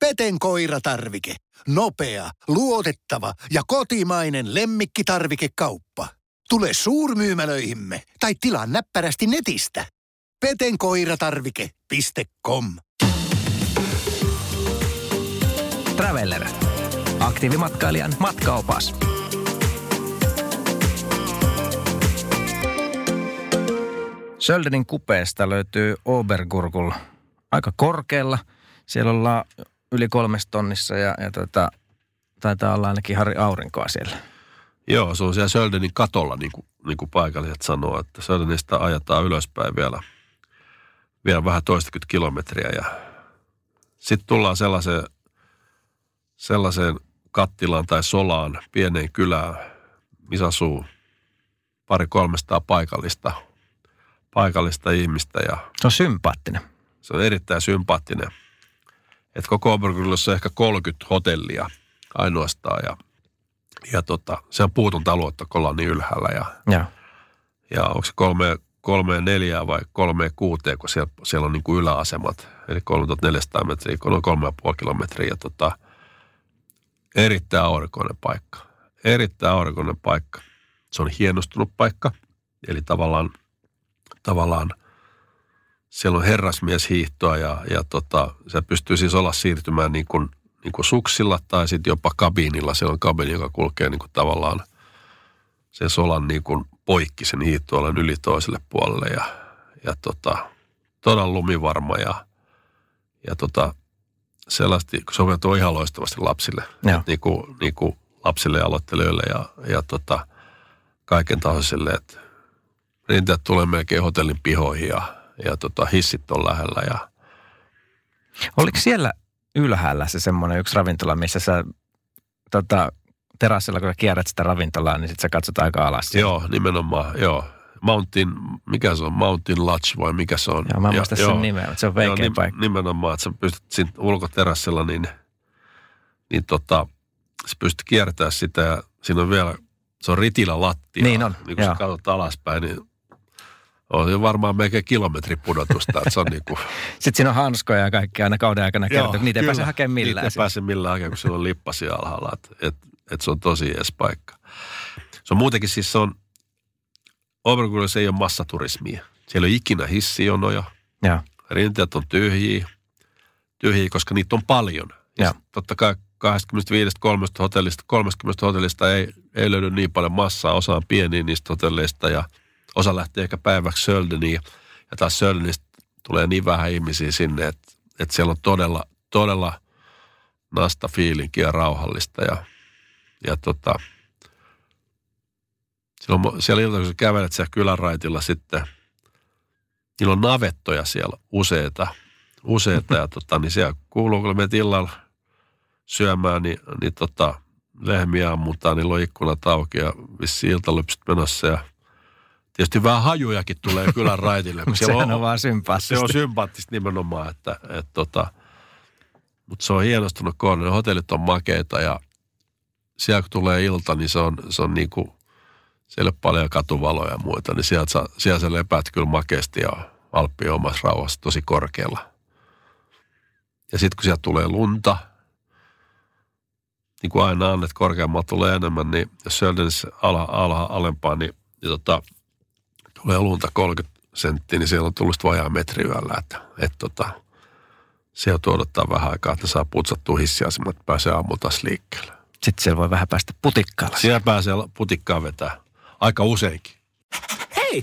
Peten koiratarvike. Nopea, luotettava ja kotimainen lemmikkitarvikekauppa. Tule suurmyymälöihimme tai tilaa näppärästi netistä. petenkoiratarvike.com Traveller. Aktiivimatkailijan matkaopas. Söldenin kupeesta löytyy Obergurgul aika korkealla. Siellä ollaan yli kolmesta tonnissa ja, ja tota, taitaa olla ainakin Harri Aurinkoa siellä. Joo, se on siellä Söldenin katolla, niin kuin, niin kuin paikalliset sanoo, että Söldenistä ajetaan ylöspäin vielä, vielä vähän toistakymmentä kilometriä ja sitten tullaan sellaiseen, sellaiseen kattilaan tai solaan, pieneen kylään, missä asuu pari kolmesta paikallista, paikallista ihmistä ja Se on sympaattinen. se on erittäin sympaattinen. Et koko Obergryllössä on ehkä 30 hotellia ainoastaan ja, ja tota, se on puutonta aluetta, kun ollaan niin ylhäällä ja, Joo. ja onko se kolme, kolme neljää vai kolme kuuteen, kun siellä, siellä on niin kuin yläasemat, eli 3400 metriä, noin kolme ja puoli kilometriä ja tota, erittäin aurinkoinen paikka. Erittäin aurinkoinen paikka. Se on hienostunut paikka, eli tavallaan, tavallaan siellä on herrasmieshiihtoa ja, ja tota, se pystyy siis olla siirtymään niin kuin, niin kuin suksilla tai sitten jopa kabiinilla. Siellä on kabiini, joka kulkee niin kuin tavallaan sen solan niin kuin poikki sen hiihtoalan yli toiselle puolelle ja, ja tota, todella lumivarma ja, ja tota, sellaista, vielä ihan loistavasti lapsille. Niin kuin, niin kuin lapsille ja aloittelijoille ja, ja tota, kaiken tasoisille, että rinteet tulee melkein hotellin pihoihin ja, ja tota, hissit on lähellä ja Oliko siellä ylhäällä se semmoinen yksi ravintola, missä sä tota, terassilla, kun sä kierrät sitä ravintolaa, niin sit sä katsot aika alas. Joo, nimenomaan, joo. Mountain, mikä se on, Mountain Lodge vai mikä se on? Joo, mä en Ja- muista sen nimeä, mutta se on veikeä nim- paikka. Nimenomaan, että sä pystyt siinä ulkoterassilla, niin, niin tota, sä pystyt kiertämään sitä ja siinä on vielä, se on ritillä lattia. Niin on, Niin kun joo. sä katsot alaspäin, niin on jo varmaan melkein kilometri pudotusta, että se on niin kuin, Sitten siinä on hanskoja ja kaikkea aina kauden aikana kertoo, että niitä ei pääse hakemaan millään. Niitä ei pääse millään hakemaan, kun siellä on lippasia alhaalla. Että et, et se on tosi edes paikka. Se on muutenkin siis se on, Obergurissa ei ole massaturismia. Siellä ei ole ikinä hissijonoja. Joo. Rinteet on tyhjiä, tyhjiä, koska niitä on paljon. Ja Joo. sit totta kai 25 30 hotellista, 30 hotellista ei, ei löydy niin paljon massaa. Osa on pieniä niistä hotelleista ja osa lähtee ehkä päiväksi Söldeniin. Ja taas Söldenistä tulee niin vähän ihmisiä sinne, että, että siellä on todella, todella nasta fiilinkiä rauhallista. Ja, ja tota, mo- siellä ilta, kun sä kävelet siellä kyläraitilla sitten, niillä on navettoja siellä useita, useita ja tota, niin siellä kuuluu, kun menet illalla syömään, niin, niin tota, lehmiä ammutaan, niillä on ikkunat auki ja vissiin iltalypsyt menossa ja tietysti vähän hajujakin tulee kylän raitille. siellä Sehän on vaan sympaattista. se on sympaattista nimenomaan, että, että tota, mutta se on hienostunut kohdalla. Ne hotellit on makeita ja siellä kun tulee ilta, niin se on, se on niinku, siellä ole paljon katuvaloja ja muita, niin sieltä, sä- siellä sä lepäät kyllä makeasti ja Alppi on omassa rauhassa tosi korkealla. Ja sitten kun sieltä tulee lunta, niin kuin aina on, että korkeammalla tulee enemmän, niin jos Söldenissä ala, ala, alempaa, niin, niin tota, tulee lunta 30 senttiä, niin siellä on tullut sitten vajaa metri yöllä, että, että tota, siellä odottaa vähän aikaa, että saa putsattua hissiasemat, että pääsee aamulla taas liikkeelle. Sitten siellä voi vähän päästä putikkaalla. Siellä pääsee putikkaa vetää aika useinkin. Hei!